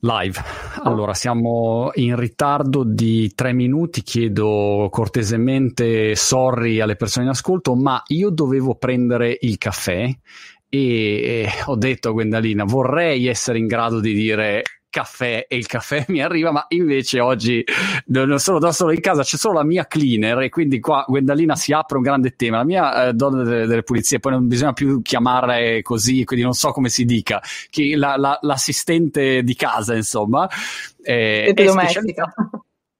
Live. Allora, siamo in ritardo di tre minuti. Chiedo cortesemente sorry alle persone in ascolto, ma io dovevo prendere il caffè e ho detto a Gwendalina vorrei essere in grado di dire caffè e il caffè mi arriva, ma invece oggi non sono da solo in casa, c'è solo la mia cleaner e quindi qua Gwendalina si apre un grande tema. La mia eh, donna delle, delle, pulizie, poi non bisogna più chiamarla così, quindi non so come si dica, che la, la, l'assistente di casa, insomma, eh, è domestica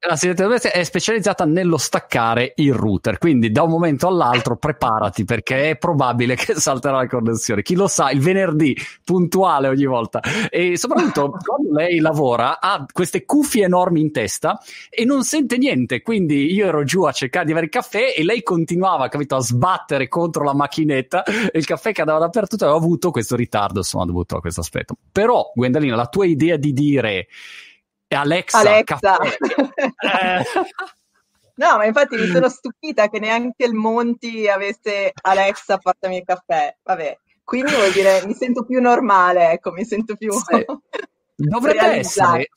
la segretaria è specializzata nello staccare il router, quindi da un momento all'altro preparati perché è probabile che salterà la connessione. Chi lo sa, il venerdì puntuale ogni volta. E soprattutto quando lei lavora ha queste cuffie enormi in testa e non sente niente. Quindi io ero giù a cercare di avere il caffè e lei continuava, capito, a sbattere contro la macchinetta e il caffè che andava dappertutto e ho avuto questo ritardo, insomma, dovuto a questo aspetto. Però, Gwendalina, la tua idea di dire Alexa. Alexa. eh. No, ma infatti mi sono stupita che neanche il Monti avesse Alexa, portami il caffè. Vabbè, quindi vuol dire mi sento più normale, ecco, mi sento più... Sì. Dovrebbe essere,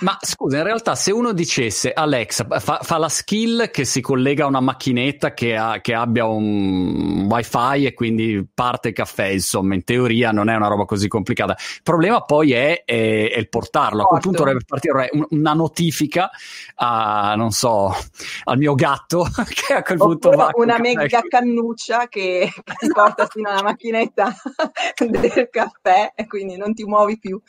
ma scusa, in realtà se uno dicesse Alexa fa, fa, la skill che si collega a una macchinetta che, ha, che, abbia un wifi e quindi parte il caffè, insomma, in teoria non è una roba così complicata. Il problema poi è, è, è il portarlo. A quel punto dovrebbe partire una notifica a, non so, al mio gatto che a quel punto va. Una mega cannuccia che ti porta fino alla macchinetta del caffè e quindi non ti muovi più.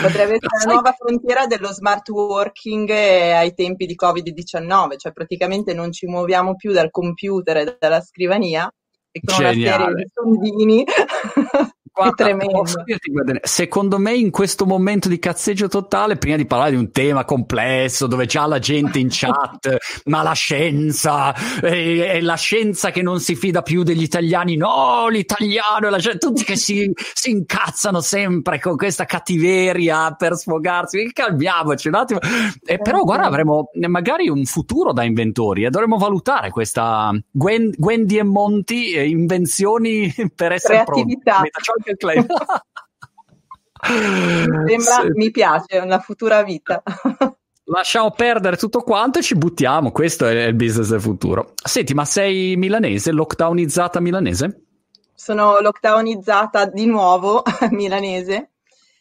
Potrebbe essere la nuova frontiera dello smart working ai tempi di Covid-19, cioè praticamente non ci muoviamo più dal computer e dalla scrivania e con Geniale. una serie di sondini Guarda, secondo me in questo momento di cazzeggio totale, prima di parlare di un tema complesso dove già la gente in chat, ma la scienza, è, la scienza che non si fida più degli italiani, no, l'italiano, la gente, tutti che si, si incazzano sempre con questa cattiveria per sfogarsi, calmiamoci un attimo. Eh, però guarda, avremo magari un futuro da inventori e dovremmo valutare questa Gwen, Gwendy e Monti, eh, invenzioni per essere pronti anche Clay. mi, sembra, sì. mi piace, una futura vita. Lasciamo perdere tutto quanto e ci buttiamo. Questo è il business del futuro. Senti, ma sei milanese, lockdownizzata milanese? Sono lockdownizzata di nuovo milanese,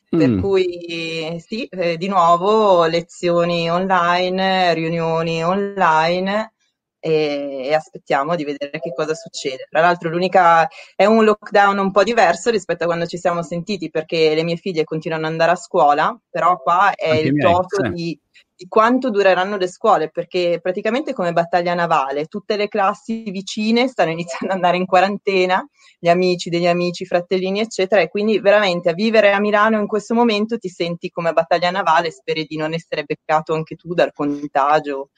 per mm. cui sì, eh, di nuovo lezioni online, riunioni online e, e, aspettiamo di vedere che cosa succede. Tra l'altro l'unica è un lockdown un po' diverso rispetto a quando ci siamo sentiti perché le mie figlie continuano ad andare a scuola, però qua è Anche il toto di, di, quanto dureranno le scuole perché praticamente come battaglia navale tutte le classi vicine stanno iniziando ad andare in quarantena, gli amici degli amici, fratellini eccetera e quindi veramente a vivere a Milano in questo momento ti senti come battaglia navale, speri di non essere beccato anche tu dal contagio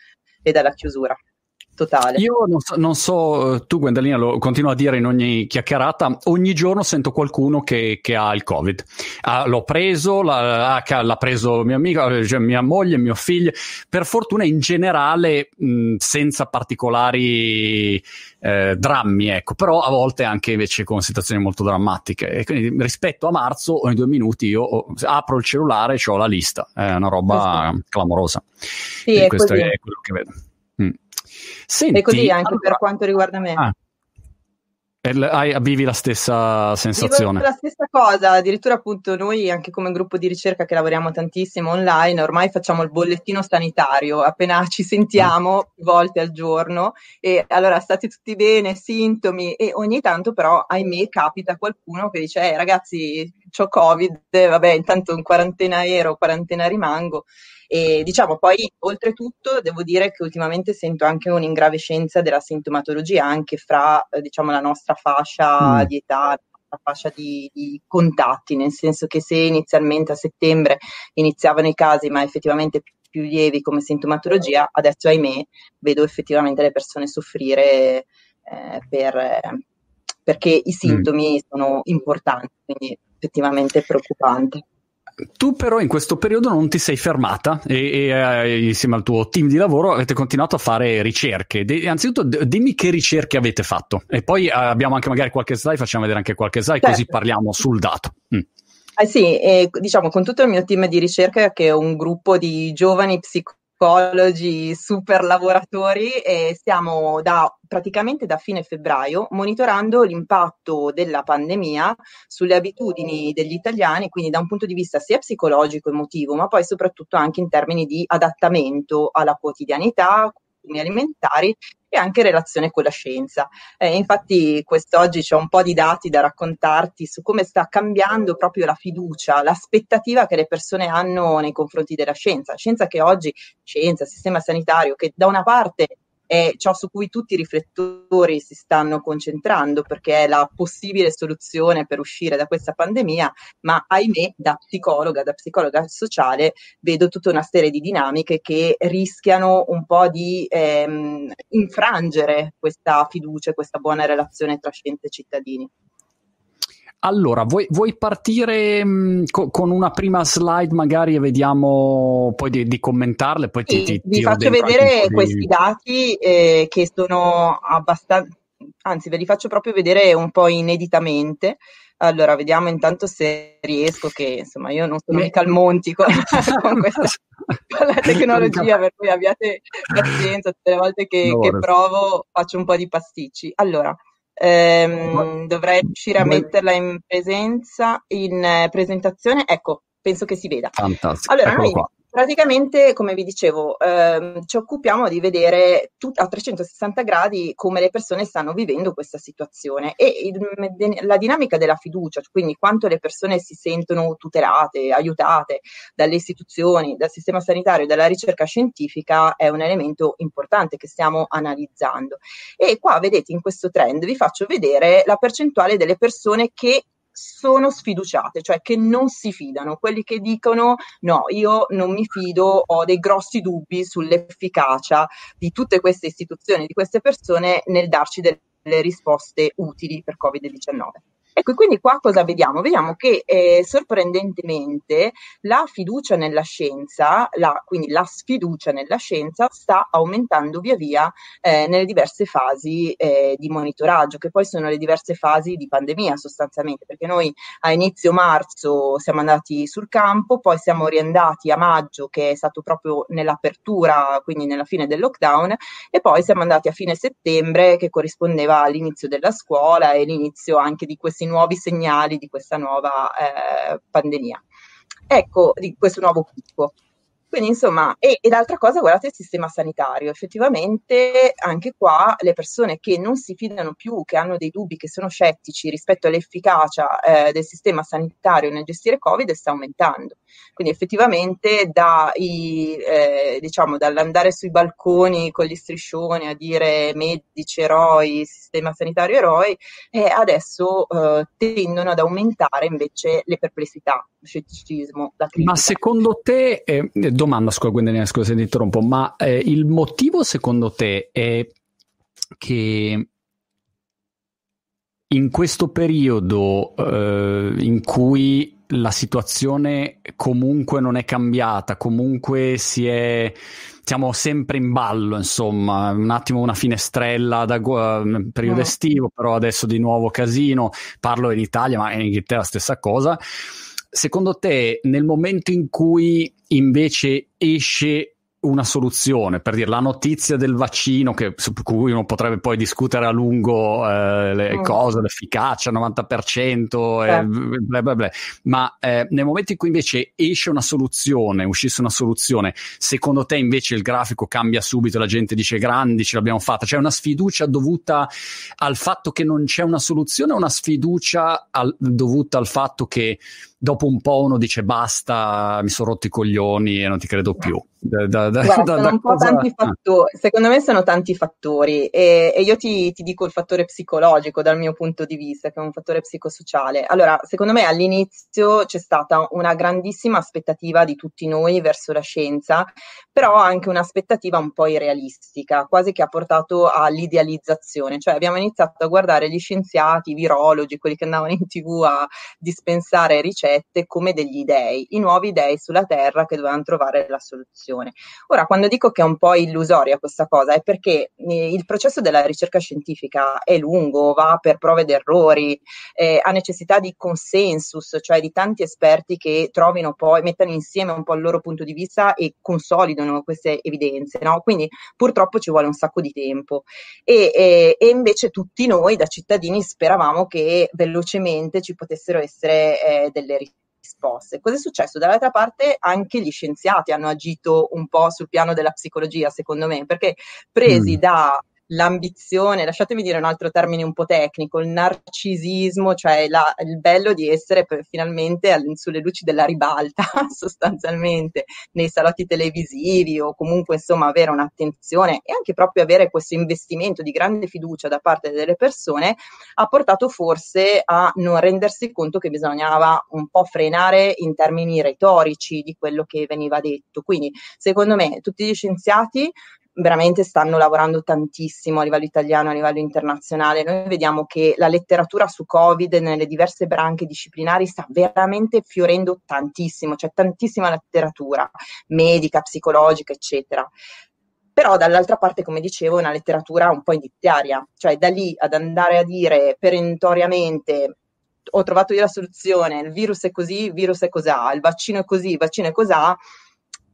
e dalla chiusura totale. Io non so, non so, eh, tu Gwendalina lo continuo a dire in ogni chiacchierata, ogni giorno sento qualcuno che, che ha il Covid. Ah, l'ho preso, l'ha, ah, l'ha preso mia amica, eh, cioè mia moglie, mio figlio, per fortuna in generale mh, senza particolari eh, drammi, ecco, però a volte anche invece con situazioni molto drammatiche. E quindi rispetto a marzo, ogni due minuti io apro il cellulare e ho la lista, è una roba sì. clamorosa. Sì, e questo così. è quello che vedo. Senti, e così anche allora... per quanto riguarda me. Ah. Hai, vivi la stessa sensazione? Vivo la stessa cosa, addirittura appunto noi anche come gruppo di ricerca che lavoriamo tantissimo online, ormai facciamo il bollettino sanitario, appena ci sentiamo mm. più volte al giorno e allora state tutti bene, sintomi e ogni tanto però ahimè capita qualcuno che dice eh, ragazzi ho covid, vabbè intanto in quarantena ero, quarantena rimango e diciamo poi, oltretutto, devo dire che ultimamente sento anche un'ingravescenza della sintomatologia anche fra eh, diciamo, la nostra fascia mm. di età, la fascia di, di, contatti, nel senso che se inizialmente a settembre iniziavano i casi, ma effettivamente più lievi come sintomatologia, adesso ahimè vedo effettivamente le persone soffrire eh, per, perché i mm. sintomi mm. sono importanti, quindi effettivamente preoccupante. Tu però in questo periodo non ti sei fermata e, e eh, insieme al tuo team di lavoro avete continuato a fare ricerche. De, anzitutto d- dimmi che ricerche avete fatto e poi eh, abbiamo anche magari qualche slide, facciamo vedere anche qualche slide certo. così parliamo sul dato. Mm. Eh sì, e, diciamo con tutto il mio team di ricerca che è un gruppo di giovani psicologi, super lavoratori e stiamo da praticamente da fine febbraio monitorando l'impatto della pandemia sulle abitudini degli italiani, quindi da un punto di vista sia psicologico, emotivo, ma poi soprattutto anche in termini di adattamento alla quotidianità, alimentari e anche relazione con la scienza. Eh, infatti quest'oggi c'è un po' di dati da raccontarti su come sta cambiando proprio la fiducia, l'aspettativa che le persone hanno nei confronti della scienza. Scienza che oggi, scienza, sistema sanitario, che da una parte è ciò su cui tutti i riflettori si stanno concentrando perché è la possibile soluzione per uscire da questa pandemia, ma ahimè da psicologa, da psicologa sociale vedo tutta una serie di dinamiche che rischiano un po' di ehm, infrangere questa fiducia, questa buona relazione tra scienze e cittadini. Allora, vuoi, vuoi partire mh, mm, co- con una prima slide magari e vediamo poi di, di commentarle? Poi sì, ti, ti, vi faccio vedere questi di... dati eh, che sono abbastanza, anzi ve li faccio proprio vedere un po' ineditamente. Allora, vediamo intanto se riesco, che insomma io non sono mica al Monti con, con, questa, con la tecnologia, per cui abbiate pazienza, tutte le volte che, che provo faccio un po' di pasticci. Allora, Ehm, dovrei riuscire a metterla in presenza, in eh, presentazione. Ecco, penso che si veda. Fantastico. Allora, noi qua. Praticamente, come vi dicevo, ehm, ci occupiamo di vedere tut- a 360 gradi come le persone stanno vivendo questa situazione e il, la dinamica della fiducia, quindi quanto le persone si sentono tutelate, aiutate dalle istituzioni, dal sistema sanitario, dalla ricerca scientifica, è un elemento importante che stiamo analizzando. E qua vedete in questo trend vi faccio vedere la percentuale delle persone che sono sfiduciate, cioè che non si fidano, quelli che dicono no, io non mi fido, ho dei grossi dubbi sull'efficacia di tutte queste istituzioni, di queste persone nel darci delle risposte utili per Covid-19. Ecco, quindi qua cosa vediamo? Vediamo che eh, sorprendentemente la fiducia nella scienza, la, quindi la sfiducia nella scienza sta aumentando via via eh, nelle diverse fasi eh, di monitoraggio, che poi sono le diverse fasi di pandemia sostanzialmente, perché noi a inizio marzo siamo andati sul campo, poi siamo riandati a maggio, che è stato proprio nell'apertura, quindi nella fine del lockdown, e poi siamo andati a fine settembre, che corrispondeva all'inizio della scuola e l'inizio anche di questi questi nuovi segnali di questa nuova eh, pandemia. Ecco, di questo nuovo picco. Quindi insomma, e, e, l'altra cosa, guardate il sistema sanitario, effettivamente anche qua le persone che non si fidano più, che hanno dei dubbi, che sono scettici rispetto all'efficacia eh, del sistema sanitario nel gestire Covid sta aumentando. Quindi effettivamente da i, eh, diciamo, dall'andare sui balconi con gli striscioni a dire medici eroi, sistema sanitario eroi, eh, adesso eh, tendono ad aumentare invece le perplessità, lo scetticismo, la critica. Ma secondo te, eh, domanda scusa Gwendolina, scusa se ti interrompo, ma eh, il motivo secondo te è che in questo periodo eh, in cui la situazione comunque non è cambiata, comunque si è siamo sempre in ballo, insomma, un attimo una finestrella da uh, periodo mm. estivo, però adesso di nuovo casino, parlo in Italia, ma in Inghilterra stessa cosa. Secondo te, nel momento in cui invece esce una soluzione, per dire la notizia del vaccino, che, su cui uno potrebbe poi discutere a lungo eh, le mm. cose, l'efficacia, 90%, eh. bla bla bla. ma eh, nel momento in cui invece esce una soluzione, uscisse una soluzione, secondo te invece il grafico cambia subito, la gente dice grandi, ce l'abbiamo fatta, c'è una sfiducia dovuta al fatto che non c'è una soluzione o una sfiducia al, dovuta al fatto che dopo un po' uno dice basta, mi sono rotti i coglioni e non ti credo più. Da, da, da, Guarda, sono un po' cosa... tanti fattori, secondo me sono tanti fattori e, e io ti, ti, dico il fattore psicologico dal mio punto di vista, che è un fattore psicosociale. Allora, secondo me all'inizio c'è stata una grandissima aspettativa di tutti noi verso la scienza, però anche un'aspettativa un po' irrealistica, quasi che ha portato all'idealizzazione, cioè abbiamo iniziato a guardare gli scienziati, i virologi, quelli che andavano in tv a dispensare ricerche, virgolette, come degli dei, i nuovi dei sulla Terra che dovevano trovare la soluzione. Ora, quando dico che è un po' illusoria questa cosa, è perché eh, il processo della ricerca scientifica è lungo, va per prove ed errori, eh, ha necessità di consensus, cioè di tanti esperti che trovino poi, mettano insieme un po' il loro punto di vista e consolidano queste evidenze, no? Quindi purtroppo ci vuole un sacco di tempo. E, e, e invece tutti noi da cittadini speravamo che velocemente ci potessero essere eh, delle risposte. Cosa è successo? Dall'altra parte anche gli scienziati hanno agito un po' sul piano della psicologia, secondo me, perché presi mm. da l'ambizione, lasciatemi dire un altro termine un po' tecnico, il narcisismo, cioè la, il bello di essere per, finalmente al, sulle luci della ribalta, sostanzialmente, nei salotti televisivi o comunque insomma avere un'attenzione e anche proprio avere questo investimento di grande fiducia da parte delle persone ha portato forse a non rendersi conto che bisognava un po' frenare in termini retorici di quello che veniva detto. Quindi secondo me tutti gli scienziati veramente stanno lavorando tantissimo a livello italiano, a livello internazionale. Noi vediamo che la letteratura su Covid nelle diverse branche disciplinari sta veramente fiorendo tantissimo, c'è tantissima letteratura medica, psicologica, eccetera. Però dall'altra parte, come dicevo, è una letteratura un po' indiziaria, cioè da lì ad andare a dire perentoriamente ho trovato io la soluzione, il virus è così, il virus è cos'ha, il vaccino è così, il vaccino è cos'ha,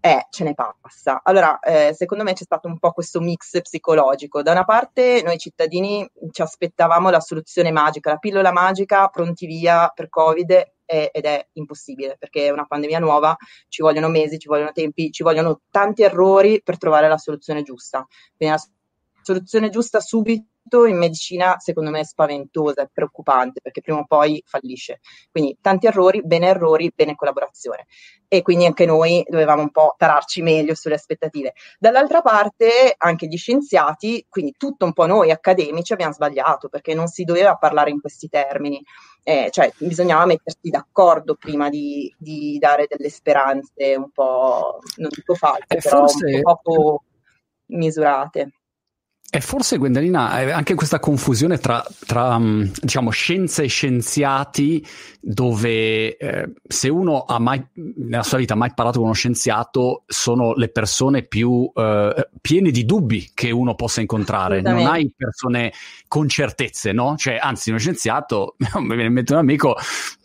eh, ce ne passa. Allora, eh, secondo me c'è stato un po' questo mix psicologico. Da una parte noi cittadini ci aspettavamo la soluzione magica, la pillola magica, pronti via per Covid, è, ed è impossibile perché è una pandemia nuova, ci vogliono mesi, ci vogliono tempi, ci vogliono tanti errori per trovare la soluzione giusta. Quindi la soluzione giusta subito in medicina secondo me è spaventosa, è preoccupante perché prima o poi fallisce. Quindi tanti errori, bene errori, bene collaborazione. E quindi anche noi dovevamo un po' tararci meglio sulle aspettative. Dall'altra parte anche gli scienziati, quindi tutto un po' noi accademici abbiamo sbagliato perché non si doveva parlare in questi termini. Eh, cioè bisognava mettersi d'accordo prima di, di, dare delle speranze un po', non dico false, eh, però forse... un po' poco misurate. E forse, Gwendalina, anche questa confusione tra, tra mm, diciamo, scienza e scienziati, dove eh, se uno ha mai, nella sua vita, mai parlato con uno scienziato, sono le persone più eh, piene di dubbi che uno possa incontrare. Non hai persone con certezze, no? Cioè, anzi, uno scienziato, mi viene in mente un amico,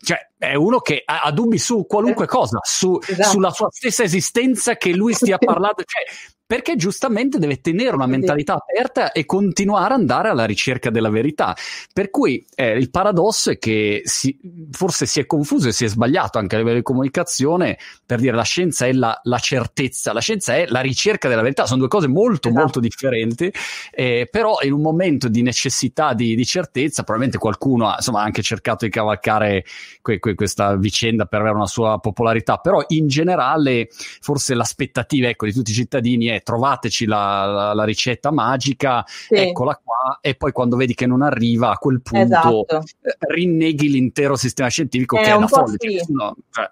cioè, è uno che ha, ha dubbi su qualunque cosa, su, esatto. sulla sua stessa esistenza che lui stia parlando. Cioè, perché giustamente deve tenere una mentalità aperta e continuare ad andare alla ricerca della verità. Per cui eh, il paradosso è che si, forse si è confuso e si è sbagliato anche a livello di comunicazione per dire la scienza è la, la certezza, la scienza è la ricerca della verità, sono due cose molto esatto. molto differenti, eh, però in un momento di necessità di, di certezza probabilmente qualcuno ha insomma, anche cercato di cavalcare que, que, questa vicenda per avere una sua popolarità, però in generale forse l'aspettativa ecco, di tutti i cittadini è trovateci la, la, la ricetta magica, sì. eccola qua, e poi quando vedi che non arriva, a quel punto esatto. Eh, rinneghi l'intero sistema scientifico è che è una follia. Sì. No, cioè,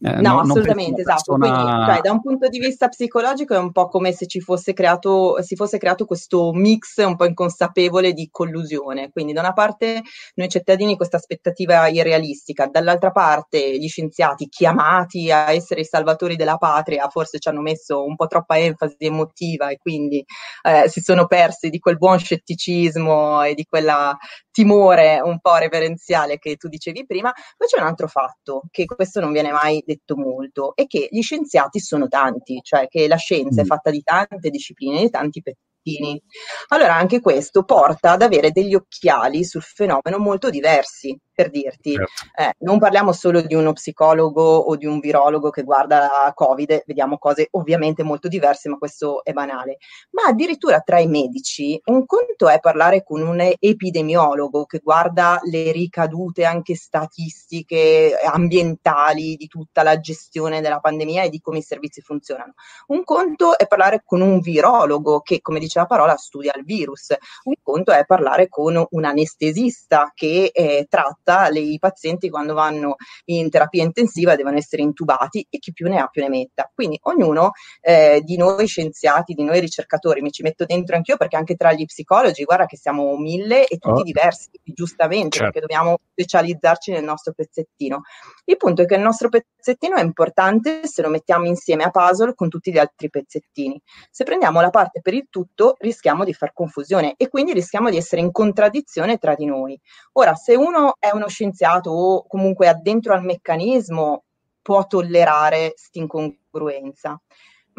eh, no, no, assolutamente, esatto. Persona... Quindi, cioè, da un punto di vista psicologico è un po' come se ci fosse creato, si fosse creato questo mix un po' inconsapevole di collusione. Quindi, da una parte, noi cittadini questa aspettativa irrealistica, dall'altra parte, gli scienziati chiamati a essere i salvatori della patria, forse ci hanno messo un po' troppa enfasi emotiva e quindi eh, si sono persi di quel buon scetticismo e di quella timore un po' reverenziale che tu dicevi prima. Poi c'è un altro fatto, che questo non viene mai detto molto, è che gli scienziati sono tanti, cioè che la scienza è mm. fatta di tante discipline, di tanti pettini. Allora anche questo porta ad avere degli occhiali sul fenomeno molto diversi per dirti, certo. eh, non parliamo solo di uno psicologo o di un virologo che guarda la Covid, vediamo cose ovviamente molto diverse, ma questo è banale, ma addirittura tra i medici un conto è parlare con un epidemiologo che guarda le ricadute anche statistiche ambientali di tutta la gestione della pandemia e di come i servizi funzionano. Un conto è parlare con un virologo che, come dice la parola, studia il virus. Un conto è parlare con un anestesista che eh, tratta volta le, i pazienti quando vanno in terapia intensiva devono essere intubati e chi più ne ha più ne metta. Quindi ognuno eh, di noi scienziati, di noi ricercatori, mi ci metto dentro anch'io perché anche tra gli psicologi, guarda che siamo mille e tutti oh. diversi, giustamente, certo. perché dobbiamo specializzarci nel nostro pezzettino. Il punto è che il nostro pezzettino è importante se lo mettiamo insieme a puzzle con tutti gli altri pezzettini. Se prendiamo la parte per il tutto, rischiamo di far confusione e quindi rischiamo di essere in contraddizione tra di noi. Ora, se uno è uno scienziato o comunque addentro al meccanismo, può tollerare questa incongruenza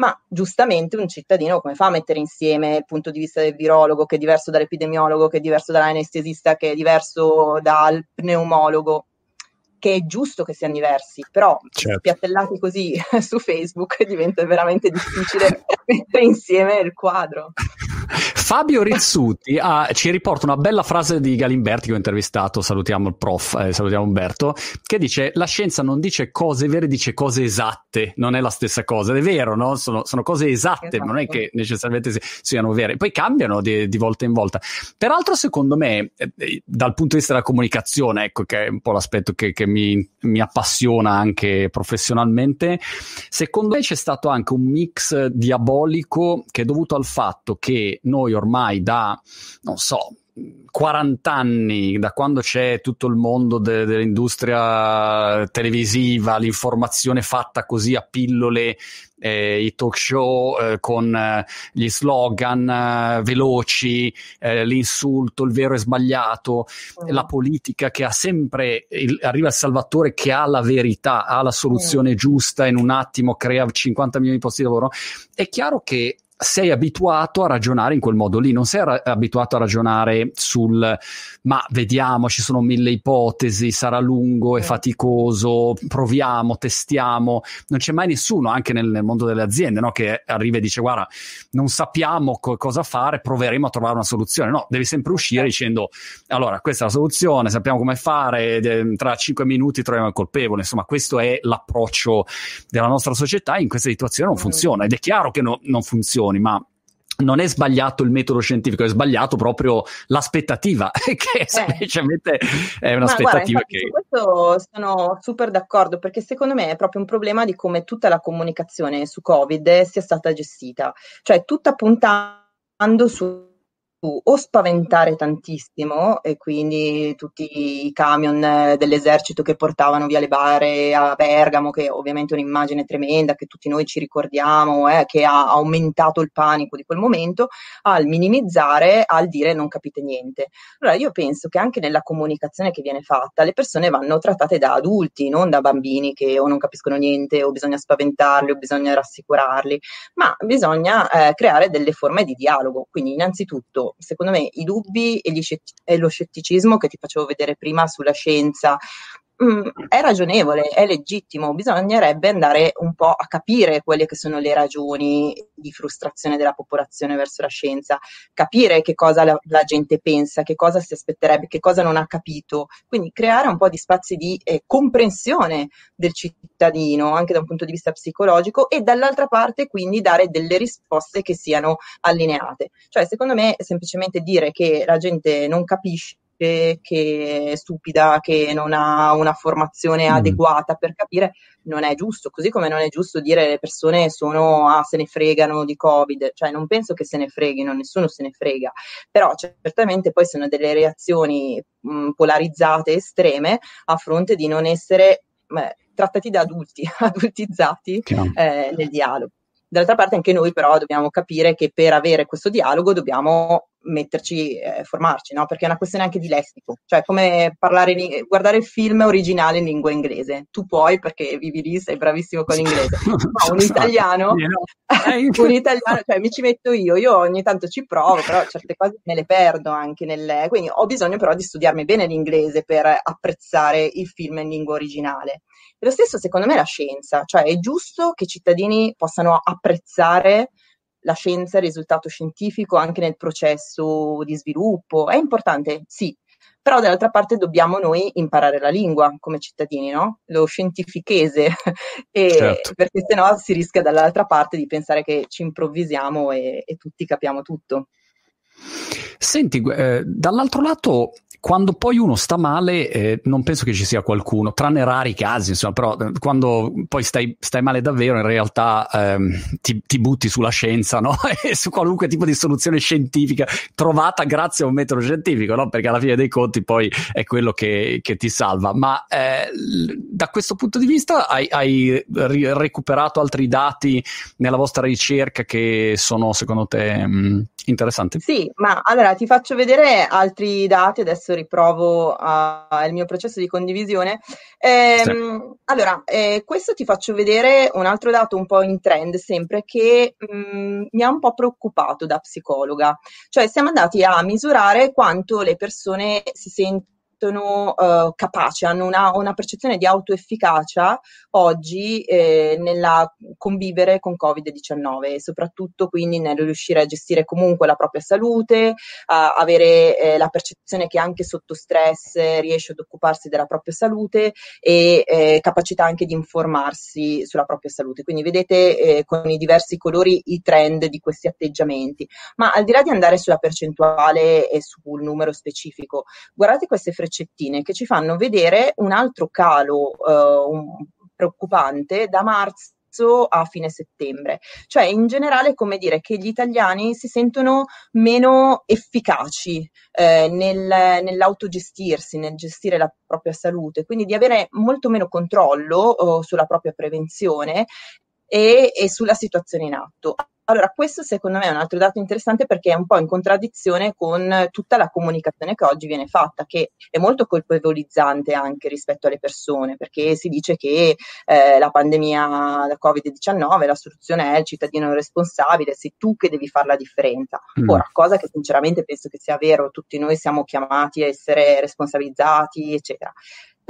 ma giustamente un cittadino come fa a mettere insieme il punto di vista del virologo che è diverso dall'epidemiologo, che è diverso dall'anestesista, che è diverso dal pneumologo? che è giusto che siano diversi, però certo. piattellati così su Facebook diventa veramente difficile mettere insieme il quadro. Fabio Rizzuti ah, ci riporta una bella frase di Galimberti che ho intervistato, salutiamo il prof, eh, salutiamo Umberto, che dice la scienza non dice cose vere, dice cose esatte, non è la stessa cosa, è vero, no? sono, sono, cose esatte, esatto. non è che necessariamente siano vere, poi cambiano di, di volta in volta. Peraltro secondo me, eh, eh, dal punto di vista della comunicazione, ecco che è un po' l'aspetto che, che mi, mi appassiona anche professionalmente, secondo me c'è stato anche un mix diabolico che è dovuto al fatto che noi ormai da, non so, 40 anni, da quando c'è tutto il mondo de- dell'industria televisiva, l'informazione fatta così a pillole, eh, i talk show eh, con eh, gli slogan eh, veloci, eh, l'insulto, il vero e sbagliato, mm. la politica che ha sempre, il, arriva il salvatore che ha la verità, ha la soluzione mm. giusta in un attimo, crea 50 milioni di posti di lavoro. È chiaro che sei abituato a ragionare in quel modo lì, non sei ra- abituato a ragionare sul ma vediamo, ci sono mille ipotesi, sarà lungo e faticoso, proviamo, testiamo. Non c'è mai nessuno, anche nel, nel mondo delle aziende, no, che arriva e dice guarda, non sappiamo co- cosa fare, proveremo a trovare una soluzione. No, devi sempre uscire certo. dicendo allora, questa è la soluzione, sappiamo come fare, tra cinque minuti troviamo il colpevole. Insomma, questo è l'approccio della nostra società in questa situazione non mm. funziona ed è chiaro che no, non funzioni, ma non è sbagliato il metodo scientifico, è sbagliato proprio l'aspettativa, che eh. semplicemente è un'aspettativa guarda, che... Su questo sono super d'accordo, perché secondo me è proprio un problema di come tutta la comunicazione su Covid sia stata gestita, cioè tutta puntando su o spaventare tantissimo e quindi tutti i camion eh, dell'esercito che portavano via le bare a Bergamo, che ovviamente è un'immagine tremenda che tutti noi ci ricordiamo, eh, che ha aumentato il panico di quel momento, al minimizzare, al dire non capite niente. Allora io penso che anche nella comunicazione che viene fatta le persone vanno trattate da adulti, non da bambini che o non capiscono niente o bisogna spaventarli o bisogna rassicurarli, ma bisogna eh, creare delle forme di dialogo. Quindi innanzitutto secondo me i dubbi e, scett- e, lo scetticismo che ti facevo vedere prima sulla scienza mh, mm, è ragionevole, è legittimo, bisognerebbe andare un po' a capire quelle che sono le ragioni di frustrazione della popolazione verso la scienza, capire che cosa la, la gente pensa, che cosa si aspetterebbe, che cosa non ha capito, quindi creare un po' di spazi di eh, comprensione del cittadino anche da un punto di vista psicologico e dall'altra parte quindi dare delle risposte che siano allineate. Cioè secondo me semplicemente dire che la gente non capisce che è stupida, che non ha una formazione mm. adeguata per capire, non è giusto. Così come non è giusto dire le persone sono, ah, se ne fregano di Covid, cioè non penso che se ne freghino, nessuno se ne frega, però certamente poi sono delle reazioni mh, mm, polarizzate, estreme, a fronte di non essere beh, trattati da adulti, adultizzati eh, nel dialogo. Dall'altra parte anche noi però dobbiamo capire che per avere questo dialogo dobbiamo metterci, eh, formarci, no? Perché è una questione anche di lessico, cioè come parlare, guardare il film originale in lingua inglese. Tu puoi perché vivi lì, sei bravissimo con l'inglese, ma un italiano, un italiano, cioè mi ci metto io, io ogni tanto ci provo, però certe cose me le perdo anche nel, quindi ho bisogno però di studiarmi bene l'inglese per apprezzare il film in lingua originale. E lo stesso secondo me è la scienza, cioè è giusto che i cittadini possano apprezzare la scienza il risultato scientifico anche nel processo di sviluppo. È importante, sì, però dall'altra parte dobbiamo noi imparare la lingua come cittadini, no? Lo scientifichese, e, certo. perché sennò si rischia dall'altra parte di pensare che ci improvvisiamo e, e tutti capiamo tutto. Senti, eh, dall'altro lato, quando poi uno sta male, eh, non penso che ci sia qualcuno, tranne rari casi, insomma, però eh, quando poi stai, stai male davvero, in realtà ehm, ti, ti, butti sulla scienza, no? e su qualunque tipo di soluzione scientifica trovata grazie a un metodo scientifico, no? Perché alla fine dei conti poi è quello che, che ti salva. Ma eh, da questo punto di vista hai, hai ri- recuperato altri dati nella vostra ricerca che sono secondo te mh, interessanti? Sì, ma allora ti faccio vedere altri dati adesso riprovo il mio processo di condivisione. Eh, sì. Allora, eh, questo ti faccio vedere un altro dato un po' in trend sempre che mh, mm, mi ha un po' preoccupato da psicologa. Cioè siamo andati a misurare quanto le persone si sentono sentono uh, capaci, hanno una, una, percezione di autoefficacia oggi eh, nella convivere con Covid-19 e soprattutto quindi nel riuscire a gestire comunque la propria salute, a avere eh, la percezione che anche sotto stress riesce ad occuparsi della propria salute e eh, capacità anche di informarsi sulla propria salute. Quindi vedete eh, con i diversi colori i trend di questi atteggiamenti. Ma al di là di andare sulla percentuale e sul numero specifico, guardate queste frequenze recettine che ci fanno vedere un altro calo eh, preoccupante da marzo a fine settembre. Cioè, in generale, come dire che gli italiani si sentono meno efficaci eh, nel, nell'autogestirsi, nel gestire la propria salute, quindi di avere molto meno controllo oh, sulla propria prevenzione e, e sulla situazione in atto. Allora, questo secondo me è un altro dato interessante perché è un po' in contraddizione con tutta la comunicazione che oggi viene fatta, che è molto colpevolizzante anche rispetto alle persone, perché si dice che eh, la pandemia da Covid-19, la soluzione è il cittadino responsabile, sei tu che devi fare la differenza. Mm. Ora, cosa che sinceramente penso che sia vero, tutti noi siamo chiamati a essere responsabilizzati, eccetera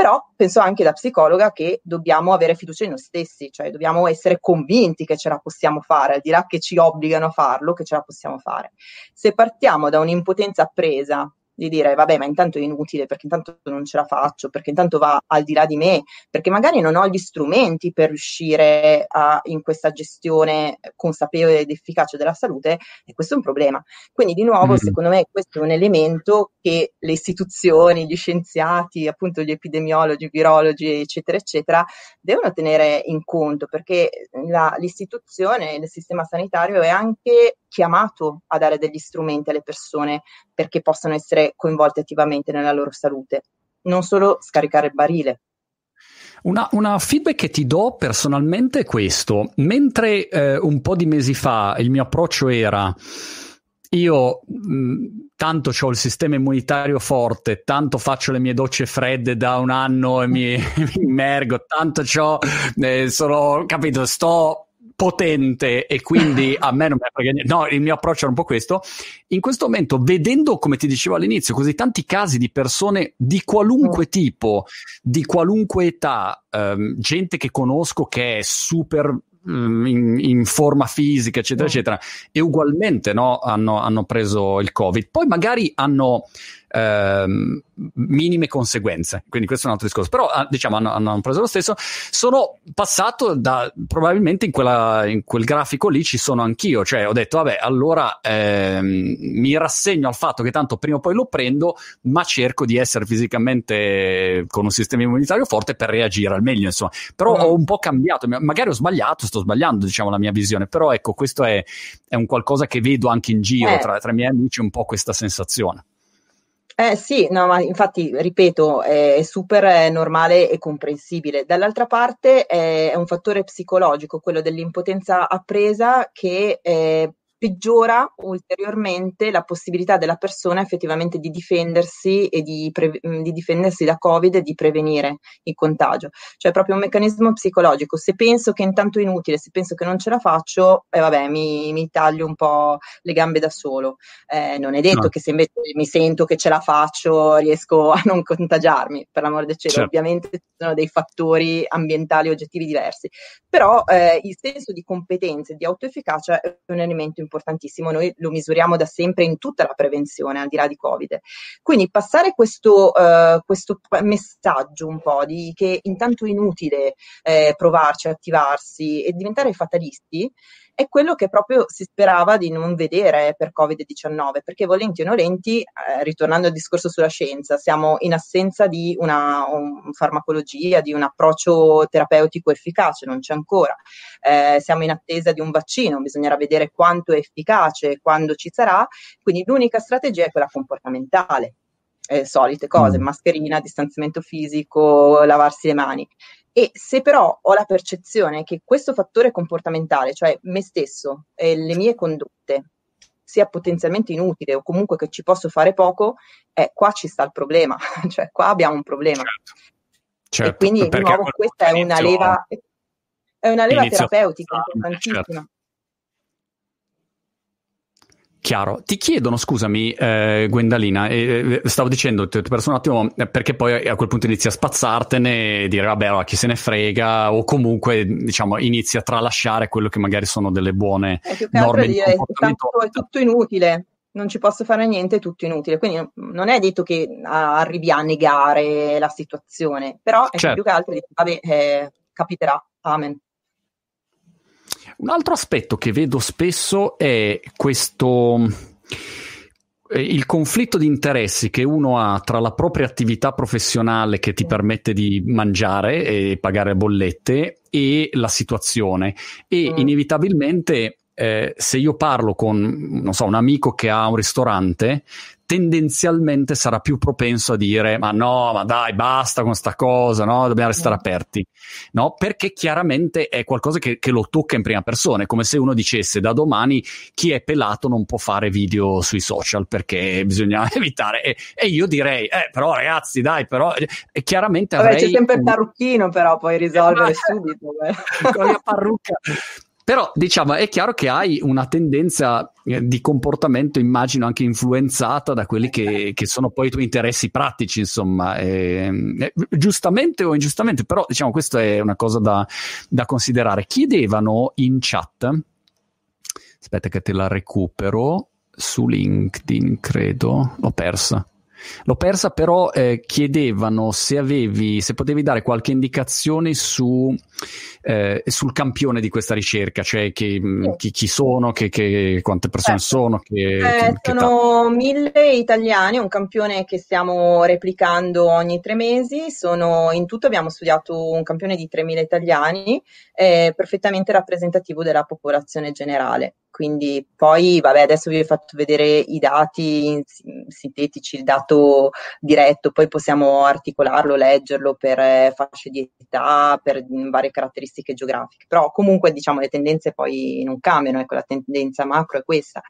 però penso anche da psicologa che dobbiamo avere fiducia in noi stessi, cioè dobbiamo essere convinti che ce la possiamo fare, al di là che ci obbligano a farlo, che ce la possiamo fare. Se partiamo da un'impotenza appresa di dire vabbè ma intanto è inutile perché intanto non ce la faccio, perché intanto va al di là di me, perché magari non ho gli strumenti per riuscire a, in questa gestione consapevole ed efficace della salute e questo è un problema. Quindi di nuovo mm-hmm. secondo me questo è un elemento che le istituzioni, gli scienziati, appunto gli epidemiologi, virologi eccetera eccetera devono tenere in conto perché la, l'istituzione, il sistema sanitario è anche chiamato a dare degli strumenti alle persone perché possano essere coinvolte attivamente nella loro salute, non solo scaricare il barile. Una, una, feedback che ti do personalmente è questo. Mentre eh, un po' di mesi fa il mio approccio era io mh, mm, tanto ho il sistema immunitario forte, tanto faccio le mie docce fredde da un anno e mi, mi immergo, tanto ho, eh, sono, capito, sto potente e quindi a me non mi frega niente. No, il mio approccio era un po' questo. In questo momento, vedendo, come ti dicevo all'inizio, così tanti casi di persone di qualunque mm. tipo, di qualunque età, ehm, gente che conosco che è super mm, in, in, forma fisica, eccetera, mm. eccetera, e ugualmente no, hanno, hanno preso il Covid. Poi magari hanno ehm, minime conseguenze. Quindi questo è un altro discorso. Però ah, diciamo hanno, hanno, preso lo stesso. Sono passato da probabilmente in, quella, in, quel grafico lì ci sono anch'io. Cioè ho detto, vabbè, allora ehm, mi rassegno al fatto che tanto prima o poi lo prendo, ma cerco di essere fisicamente con un sistema immunitario forte per reagire al meglio. Insomma, però mm. ho un po' cambiato. Magari ho sbagliato, sto sbagliando, diciamo, la mia visione. Però ecco, questo è, è un qualcosa che vedo anche in giro eh. tra, tra i miei amici, un po' questa sensazione. Eh sì, no, ma infatti, ripeto, è super normale e comprensibile. Dall'altra parte è, un fattore psicologico, quello dell'impotenza appresa, che eh, peggiora ulteriormente la possibilità della persona effettivamente di difendersi e di, pre- mm, di, difendersi da Covid e di prevenire il contagio. Cioè è proprio un meccanismo psicologico. Se penso che intanto è inutile, se penso che non ce la faccio, eh, vabbè, mi, mi taglio un po' le gambe da solo. Eh, non è detto no. che se invece mi sento che ce la faccio, riesco a non contagiarmi, per l'amor del cielo. Certo. Ovviamente ci sono dei fattori ambientali oggettivi diversi, però eh, il senso di competenza e di autoefficacia è un elemento importante importantissimo, noi lo misuriamo da sempre in tutta la prevenzione, al di là di Covid. Quindi passare questo, uh, questo messaggio un po' di che intanto è inutile eh, provarci, attivarsi e diventare fatalisti, è quello che proprio si sperava di non vedere per Covid-19, perché volenti o nolenti, eh, ritornando al discorso sulla scienza, siamo in assenza di una un farmacologia, di un approccio terapeutico efficace, non c'è ancora. Eh, siamo in attesa di un vaccino, bisognerà vedere quanto è efficace, quando ci sarà, quindi l'unica strategia è quella comportamentale. Eh, solite cose, mm. mascherina, distanziamento fisico, lavarsi le mani. E se però ho la percezione che questo fattore comportamentale, cioè me stesso e le mie condotte, sia potenzialmente inutile o comunque che ci posso fare poco, eh, qua ci sta il problema, cioè qua abbiamo un problema. Certo. Certo, e quindi di nuovo questa è una leva, è una leva terapeutica importantissima. Certo. Chiaro. Ti chiedono, scusami, eh, Gwendalina, eh, stavo dicendo, ti ho perso un attimo, eh, perché poi a quel punto inizi a spazzartene e dire, vabbè, allora chi se ne frega, o comunque, diciamo, inizi a tralasciare quello che magari sono delle buone è più che norme di dire, tanto è tutto inutile, non ci posso fare niente, è tutto inutile. Quindi non è detto che arrivi a negare la situazione, però è certo. più che altro, vabbè, eh, capiterà, amen. Un altro aspetto che vedo spesso è questo eh, il conflitto di interessi che uno ha tra la propria attività professionale che ti permette di mangiare e pagare bollette e la situazione e mm. inevitabilmente eh, se io parlo con so, un amico che ha un ristorante tendenzialmente sarà più propenso a dire ma no, ma dai, basta con sta cosa, no? dobbiamo restare mm. aperti, no? perché chiaramente è qualcosa che, che, lo tocca in prima persona, è come se uno dicesse da domani chi è pelato non può fare video sui social perché bisogna evitare, e, e io direi, eh, però ragazzi dai, però e chiaramente Vabbè, c'è sempre il parrucchino però puoi risolvere subito. con la parrucca però diciamo è chiaro che hai una tendenza eh, di comportamento, immagino anche influenzata da quelli che, che sono poi i tuoi interessi pratici, insomma, e, e, giustamente o ingiustamente, però diciamo questa è una cosa da, da considerare. Chiedevano in chat, aspetta che te la recupero, su LinkedIn credo, l'ho persa. L'ho persa, però eh, chiedevano se avevi, se potevi dare qualche indicazione su, eh, sul campione di questa ricerca, cioè che, mm, chi, chi, sono, che, che, quante persone certo. sono. Che, eh, sono mille italiani, un campione che stiamo replicando ogni tre mesi. Sono, in tutto abbiamo studiato un campione di 3.000 italiani, perfettamente rappresentativo della popolazione generale. Quindi poi, vabbè, adesso vi ho fatto vedere i dati sintetici, il dato diretto, poi possiamo articolarlo, leggerlo per eh, fasce di età, per varie caratteristiche geografiche. Però comunque, diciamo, le tendenze poi non cambiano, ecco, la tendenza macro è questa.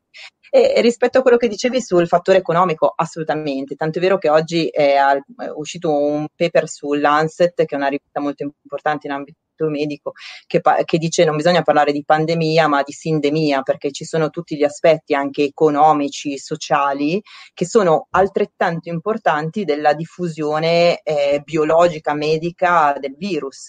E, rispetto a quello che dicevi sul fattore economico, assolutamente. Tanto è vero che oggi è, è uscito un paper su Lancet, che è una rivista molto importante in ambito medico che, che, dice non bisogna parlare di pandemia ma di sindemia perché ci sono tutti gli aspetti anche economici, sociali che sono altrettanto importanti della diffusione eh, biologica, medica del virus.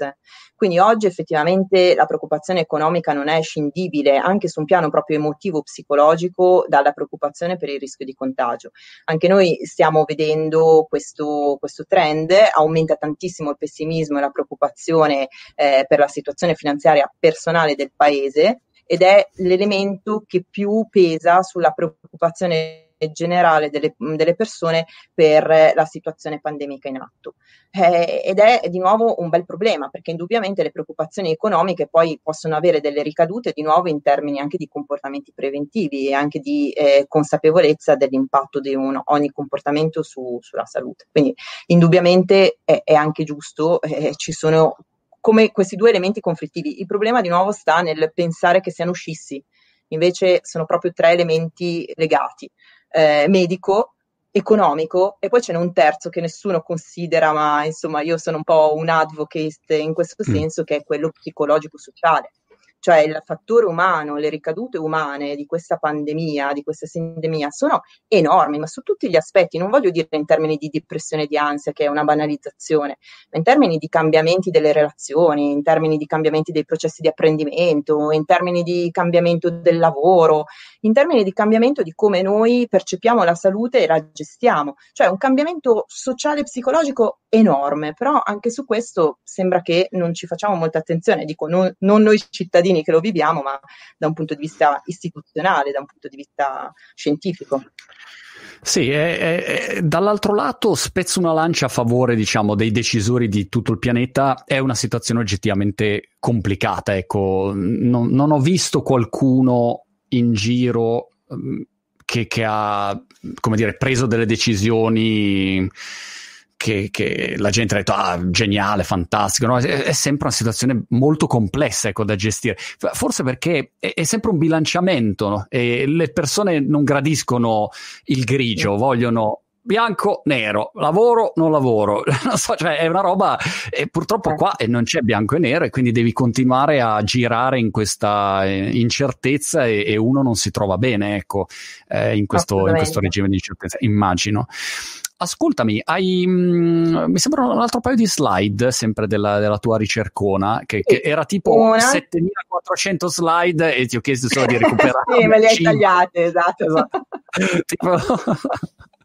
Quindi oggi effettivamente la preoccupazione economica non è scindibile anche su un piano proprio emotivo, psicologico, dalla preoccupazione per il rischio di contagio. Anche noi stiamo vedendo questo, questo trend, aumenta tantissimo il pessimismo e la preoccupazione eh, per la situazione finanziaria personale del paese ed è l'elemento che più pesa sulla preoccupazione generale delle, delle persone per la situazione pandemica in atto. Eh, ed è di nuovo un bel problema perché indubbiamente le preoccupazioni economiche poi possono avere delle ricadute di nuovo in termini anche di comportamenti preventivi e anche di eh, consapevolezza dell'impatto di un, ogni comportamento su, sulla salute. Quindi indubbiamente è, è anche giusto, eh, ci sono come questi due elementi conflittivi. Il problema di nuovo sta nel pensare che siano uscissi, invece sono proprio tre elementi legati eh, medico, economico e poi ce n'è un terzo che nessuno considera, ma insomma io sono un po' un advocate in questo mm. senso, che è quello psicologico-sociale. Cioè il fattore umano, le ricadute umane di questa pandemia, di questa sindemia, sono enormi, ma su tutti gli aspetti, non voglio dire in termini di depressione e di ansia, che è una banalizzazione, ma in termini di cambiamenti delle relazioni, in termini di cambiamenti dei processi di apprendimento, in termini di cambiamento del lavoro, in termini di cambiamento di come noi percepiamo la salute e la gestiamo, cioè un cambiamento sociale e psicologico enorme, però anche su questo sembra che non ci facciamo molta attenzione, dico non, non noi cittadini, cittadini che lo viviamo, ma da un punto di vista istituzionale, da un punto di vista scientifico. Sì, è, è, dall'altro lato spezzo una lancia a favore, diciamo, dei decisori di tutto il pianeta. È una situazione oggettivamente complicata, ecco. Non, non ho visto qualcuno in giro mm, che, che ha, dire, preso delle decisioni che, che, la gente ha detto ah geniale, fantastico, no? è, è, sempre una situazione molto complessa ecco, da gestire, forse perché è, è sempre un bilanciamento no? e le persone non gradiscono il grigio, vogliono bianco, nero, lavoro, non lavoro, non so, cioè è una roba e purtroppo qua non c'è bianco e nero e quindi devi continuare a girare in questa eh, incertezza e, e uno non si trova bene, ecco, eh, in, questo, in questo regime di incertezza, immagino. Ascoltami, hai, mh, mm, mi sembra un altro paio di slide sempre della, della tua ricercona, che, che era tipo Una. 7400 slide e ti ho chiesto solo di recuperare. sì, me le hai tagliate, esatto. esatto. tipo...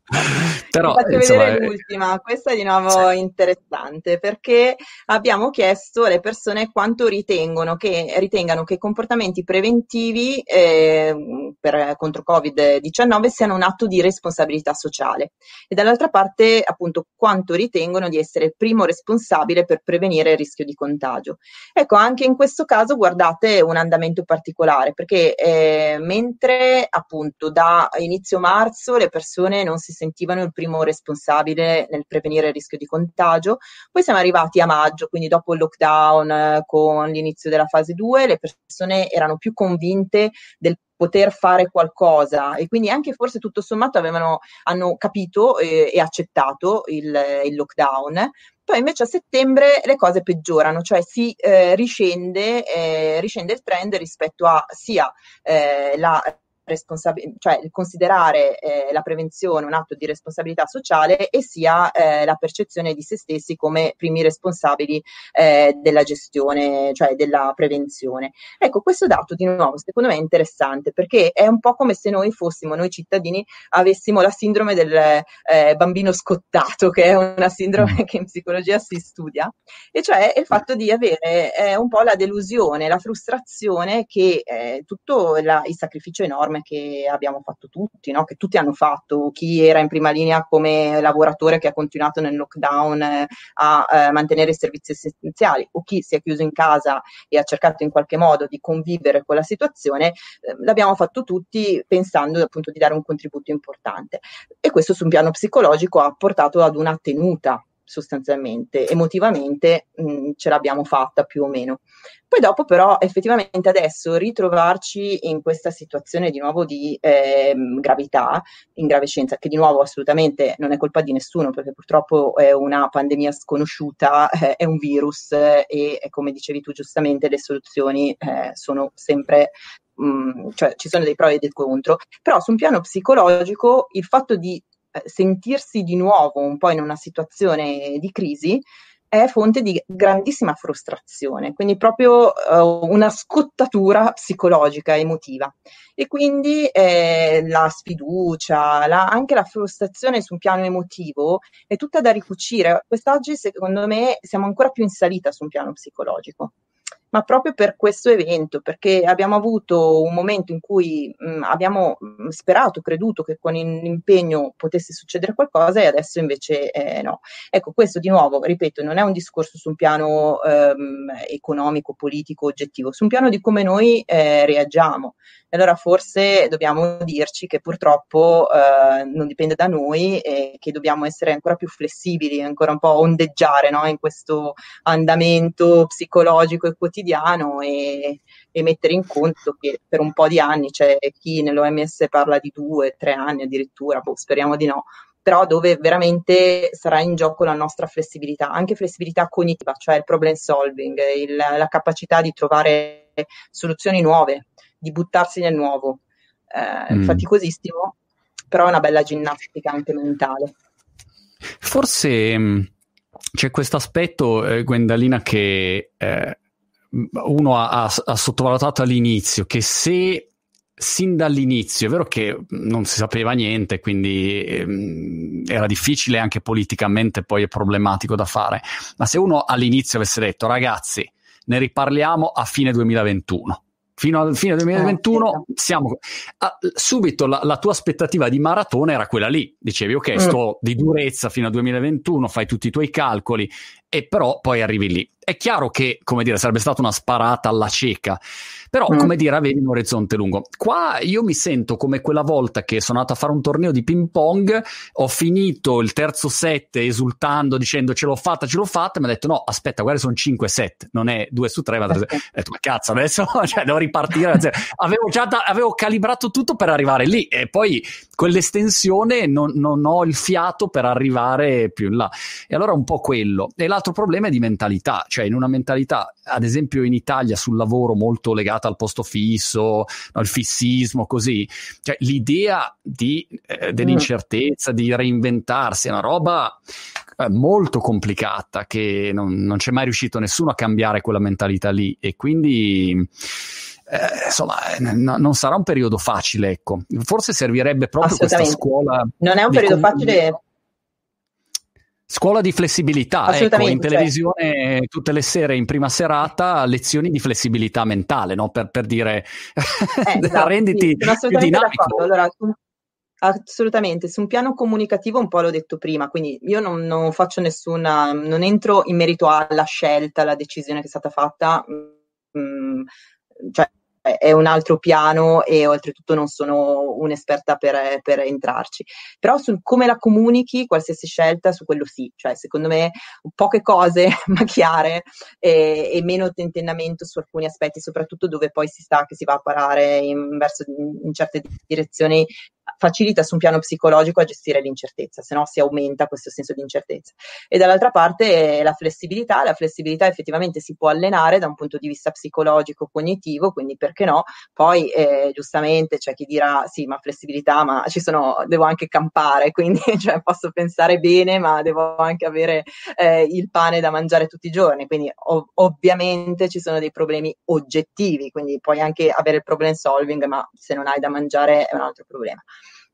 Però, faccio insomma, vedere è... l'ultima, questa è di nuovo sì. interessante perché abbiamo chiesto alle persone quanto ritengono che, ritengano che i comportamenti preventivi eh, per, contro Covid-19 siano un atto di responsabilità sociale e dall'altra parte appunto quanto ritengono di essere il primo responsabile per prevenire il rischio di contagio. Ecco, anche in questo caso guardate un andamento particolare perché eh, mentre appunto da inizio marzo le persone non si sentivano il primo responsabile nel prevenire il rischio di contagio. Poi siamo arrivati a maggio, quindi dopo il lockdown, eh, con l'inizio della fase 2, le persone erano più convinte del poter fare qualcosa e quindi anche forse tutto sommato avevano, hanno capito e, e accettato il, il, lockdown. Poi invece a settembre le cose peggiorano, cioè si eh, riscende, eh, riscende il trend rispetto a sia eh, la responsabil- cioè considerare eh, la prevenzione un atto di responsabilità sociale e sia eh, la percezione di se stessi come primi responsabili eh, della gestione, cioè della prevenzione. Ecco, questo dato di nuovo secondo me è interessante perché è un po' come se noi fossimo, noi cittadini, avessimo la sindrome del eh, bambino scottato, che è una sindrome mm. che in psicologia si studia, e cioè il fatto di avere eh, un po' la delusione, la frustrazione che eh, tutto la, il sacrificio enorme riforme che abbiamo fatto tutti, no? che tutti hanno fatto, chi era in prima linea come lavoratore che ha continuato nel lockdown eh, a eh, mantenere i servizi essenziali o chi si è chiuso in casa e ha cercato in qualche modo di convivere con la situazione, eh, l'abbiamo fatto tutti pensando appunto di dare un contributo importante. E questo su un piano psicologico ha portato ad una tenuta sostanzialmente, emotivamente mh, mm, ce l'abbiamo fatta più o meno. Poi dopo però effettivamente adesso ritrovarci in questa situazione di nuovo di eh, gravità, ingravescenza, che di nuovo assolutamente non è colpa di nessuno perché purtroppo è una pandemia sconosciuta, eh, è un virus e come dicevi tu giustamente le soluzioni eh, sono sempre mm, cioè ci sono dei pro e dei contro, però su un piano psicologico il fatto di sentirsi di nuovo un po' in una situazione di crisi è fonte di grandissima frustrazione, quindi proprio uh, una scottatura psicologica, emotiva. E quindi eh, la sfiducia, la, anche la frustrazione su un piano emotivo è tutta da ricucire. Quest'oggi, secondo me, siamo ancora più in salita su un piano psicologico ma proprio per questo evento, perché abbiamo avuto un momento in cui mh, abbiamo mh, sperato, creduto che con l'impegno potesse succedere qualcosa e adesso invece eh, no. Ecco, questo di nuovo, ripeto, non è un discorso su un piano ehm, economico, politico, oggettivo, su un piano di come noi eh, reagiamo. Allora forse dobbiamo dirci che purtroppo eh, non dipende da noi e che dobbiamo essere ancora più flessibili, ancora un po' ondeggiare no? in questo andamento psicologico e quotidiano e, e, mettere in conto che per un po' di anni c'è chi nell'OMS parla di due, tre anni addirittura, boh, speriamo di no, però dove veramente sarà in gioco la nostra flessibilità, anche flessibilità cognitiva, cioè il problem solving, il, la capacità di trovare soluzioni nuove, di buttarsi nel nuovo. Eh, mm. Faticosissimo, però è una bella ginnastica anche mentale. Forse mm, c'è questo aspetto, eh, Gwendalina, che eh, uno ha, ha, sottovalutato all'inizio, che se sin dall'inizio, è vero che non si sapeva niente, quindi ehm, era difficile anche politicamente, poi è problematico da fare, ma se uno all'inizio avesse detto ragazzi, ne riparliamo a fine 2021 fino al fine 2021 eh, siamo ah, subito la, la, tua aspettativa di maratona era quella lì. Dicevi ok mm. sto di durezza fino al 2021 fai tutti i tuoi calcoli. E però poi arrivi lì. È chiaro che come dire sarebbe stata una sparata alla cieca però, mm. come dire, avevi un orizzonte lungo. Qua io mi sento come quella volta che sono andato a fare un torneo di ping pong, ho finito il terzo set esultando, dicendo ce l'ho fatta, ce l'ho fatta, e mi ha detto no, aspetta, guarda, sono 5 set, non è 2 su 3, ma 3 okay. detto, ma cazzo, adesso cioè, devo ripartire. avevo già da, avevo calibrato tutto per arrivare lì e poi quell'estensione non, non ho il fiato per arrivare più in là. E allora un po' quello. E l'altro problema è di mentalità, cioè in una mentalità, ad esempio in Italia sul lavoro molto legata al posto fisso, no, il fissismo, così. Cioè, l'idea di, eh, dell'incertezza, di reinventarsi, è una roba eh, molto complicata che non, non, c'è mai riuscito nessuno a cambiare quella mentalità lì e quindi eh, insomma n- non sarà un periodo facile ecco forse servirebbe proprio questa scuola non è un periodo facile Scuola di flessibilità, ecco, in cioè televisione cioè. tutte le sere in prima serata lezioni di flessibilità mentale, no? per, per, dire eh, esatto, renditi sì, più dinamico. Allora, assolutamente, su un piano comunicativo un po' l'ho detto prima, quindi io non, non faccio nessuna, non entro in merito alla scelta, alla decisione che è stata fatta, mh, mm, cioè è un altro piano e oltretutto non sono un'esperta per, per entrarci. Però su come la comunichi, qualsiasi scelta, su quello sì, cioè secondo me poche cose ma chiare e, e meno tentennamento su alcuni aspetti, soprattutto dove poi si sta che si va a parare in, verso, in certe direzioni facilita su un piano psicologico a gestire l'incertezza, se no si aumenta questo senso di incertezza. E dall'altra parte la flessibilità, la flessibilità effettivamente si può allenare da un punto di vista psicologico, cognitivo, quindi perché no? Poi eh, giustamente c'è chi dirà sì, ma flessibilità, ma ci sono, devo anche campare, quindi cioè, posso pensare bene, ma devo anche avere eh, il pane da mangiare tutti i giorni, quindi ov- ovviamente ci sono dei problemi oggettivi, quindi puoi anche avere il problem solving, ma se non hai da mangiare è un altro problema.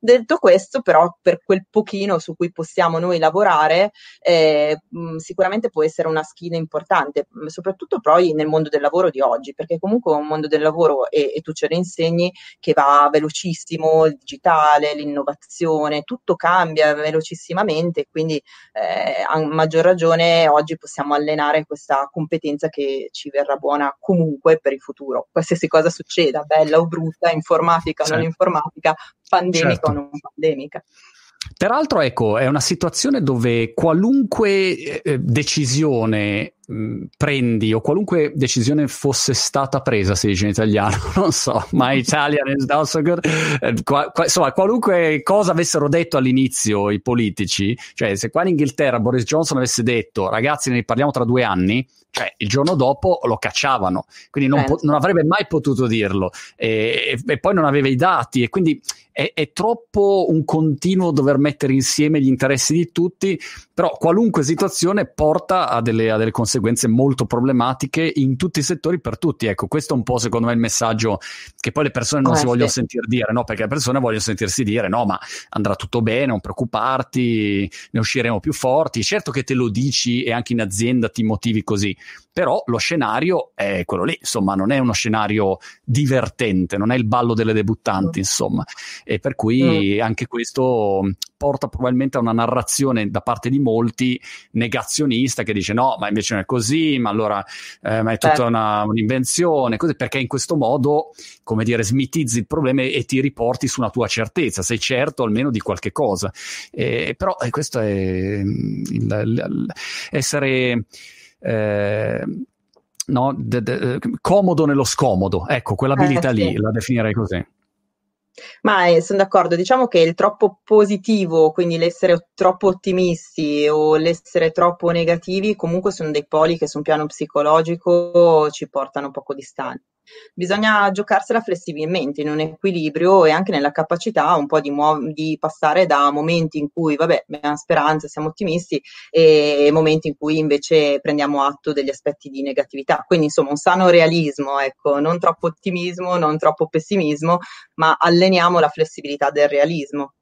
Detto questo, però, per quel pochino su cui possiamo noi lavorare, eh, mh, sicuramente può essere una skill importante, soprattutto poi nel mondo del lavoro di oggi, perché comunque è un mondo del lavoro, e, e tu ce lo insegni, che va velocissimo, il digitale, l'innovazione, tutto cambia velocissimamente, quindi eh, a maggior ragione oggi possiamo allenare questa competenza che ci verrà buona comunque per il futuro, qualsiasi cosa succeda, bella o brutta, informatica o non informatica, pandemica certo. o non pandemica. Peraltro, ecco, è una situazione dove qualunque eh, decisione mh, prendi o qualunque decisione fosse stata presa, si dice in italiano, non so, my Italian is not so good, eh, qua, qua, insomma, qualunque cosa avessero detto all'inizio i politici, cioè se qua in Inghilterra Boris Johnson avesse detto ragazzi ne riparliamo tra due anni, cioè il giorno dopo lo cacciavano, quindi non, po- non avrebbe mai potuto dirlo e, e, e, poi non aveva i dati e quindi è, è, troppo un continuo dover mettere insieme gli interessi di tutti, però qualunque situazione porta a delle, a delle conseguenze molto problematiche in tutti i settori per tutti. Ecco, questo è un po' secondo me il messaggio che poi le persone non ah, si vogliono sentire dire, no? Perché le persone vogliono sentirsi dire no, ma andrà tutto bene, non preoccuparti, ne usciremo più forti. Certo che te lo dici e anche in azienda ti motivi così, però lo scenario è quello lì, insomma, non è uno scenario divertente, non è il ballo delle debuttanti, mm. insomma, e per cui mm. anche questo porta probabilmente a una narrazione da parte di molti negazionista che dice no, ma invece non è così, ma allora eh, ma è tutta certo. una, un'invenzione, così, perché in questo modo, come dire, smitizzi il problema e ti riporti su una tua certezza, sei certo almeno di qualche cosa. Eh, però eh, questo è mm, il, il, essere eh, no, de, de, comodo nello scomodo. Ecco, quell'abilità eh, sì. lì la definirei così. Ma eh, sono d'accordo, diciamo che il troppo positivo, quindi l'essere troppo ottimisti o l'essere troppo negativi, comunque sono dei poli che sul piano psicologico ci portano poco distante. Bisogna giocarsela flessibilmente in un equilibrio e anche nella capacità un po' di, muov- di passare da momenti in cui, vabbè, abbiamo speranza, siamo ottimisti, e momenti in cui invece prendiamo atto degli aspetti di negatività. Quindi, insomma, un sano realismo, ecco, non troppo ottimismo, non troppo pessimismo, ma alleniamo la flessibilità del realismo.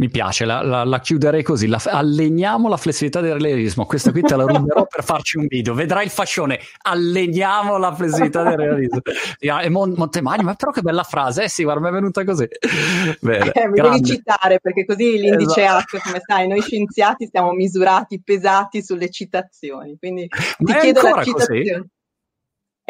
Mi piace, la, la, la chiuderei così, la, alleniamo la flessibilità del realismo, questa qui te la ruberò per farci un video, vedrai il fascione, alleniamo la flessibilità del realismo. E Mon- Montemagno, ma però che bella frase, eh sì, guarda, mi è venuta così. Bene, eh, mi grande. devi citare, perché così l'indice esatto. H, come sai, noi scienziati siamo misurati, pesati sulle citazioni, quindi ti chiedo la citazione. Così?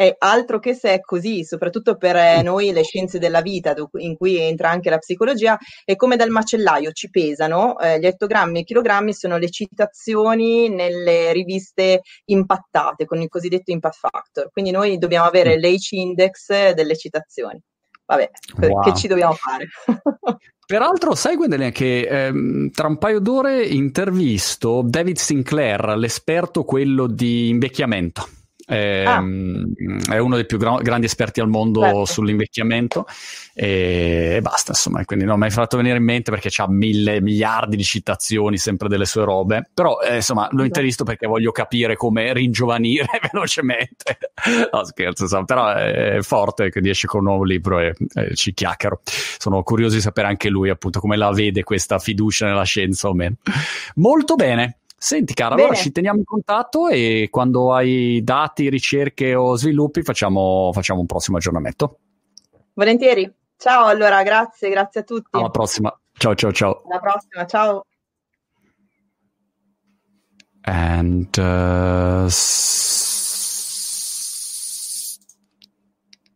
È altro che se è così, soprattutto per eh, noi le scienze della vita, in cui entra anche la psicologia, è come dal macellaio, ci pesano, eh, gli ettogrammi e chilogrammi sono le citazioni nelle riviste impattate con il cosiddetto impact factor, quindi noi dobbiamo avere l'H index delle citazioni. Vabbè, wow. che ci dobbiamo fare? Peraltro, sai Gwendolyn che ehm, tra un paio d'ore intervisto David Sinclair, l'esperto quello di invecchiamento. È, ah. è uno dei più gra- grandi esperti al mondo certo. sull'invecchiamento e, e, basta, insomma. Quindi non mi hai fatto venire in mente perché ha mille miliardi di citazioni sempre delle sue robe. Però, eh, insomma, l'ho intervisto perché voglio capire come ringiovanire velocemente. no, scherzo, insomma, però è forte che esce con un nuovo libro e, e ci chiacchiero. Sono curioso di sapere anche lui, appunto, come la vede questa fiducia nella scienza o meno. Molto bene. Senti, cara, Bene. allora ci teniamo in contatto e quando hai dati, ricerche o sviluppi facciamo, facciamo un prossimo aggiornamento. Volentieri. Ciao, allora, grazie, grazie a tutti. Alla prossima. Ciao, ciao, ciao. Alla prossima, ciao. And uh,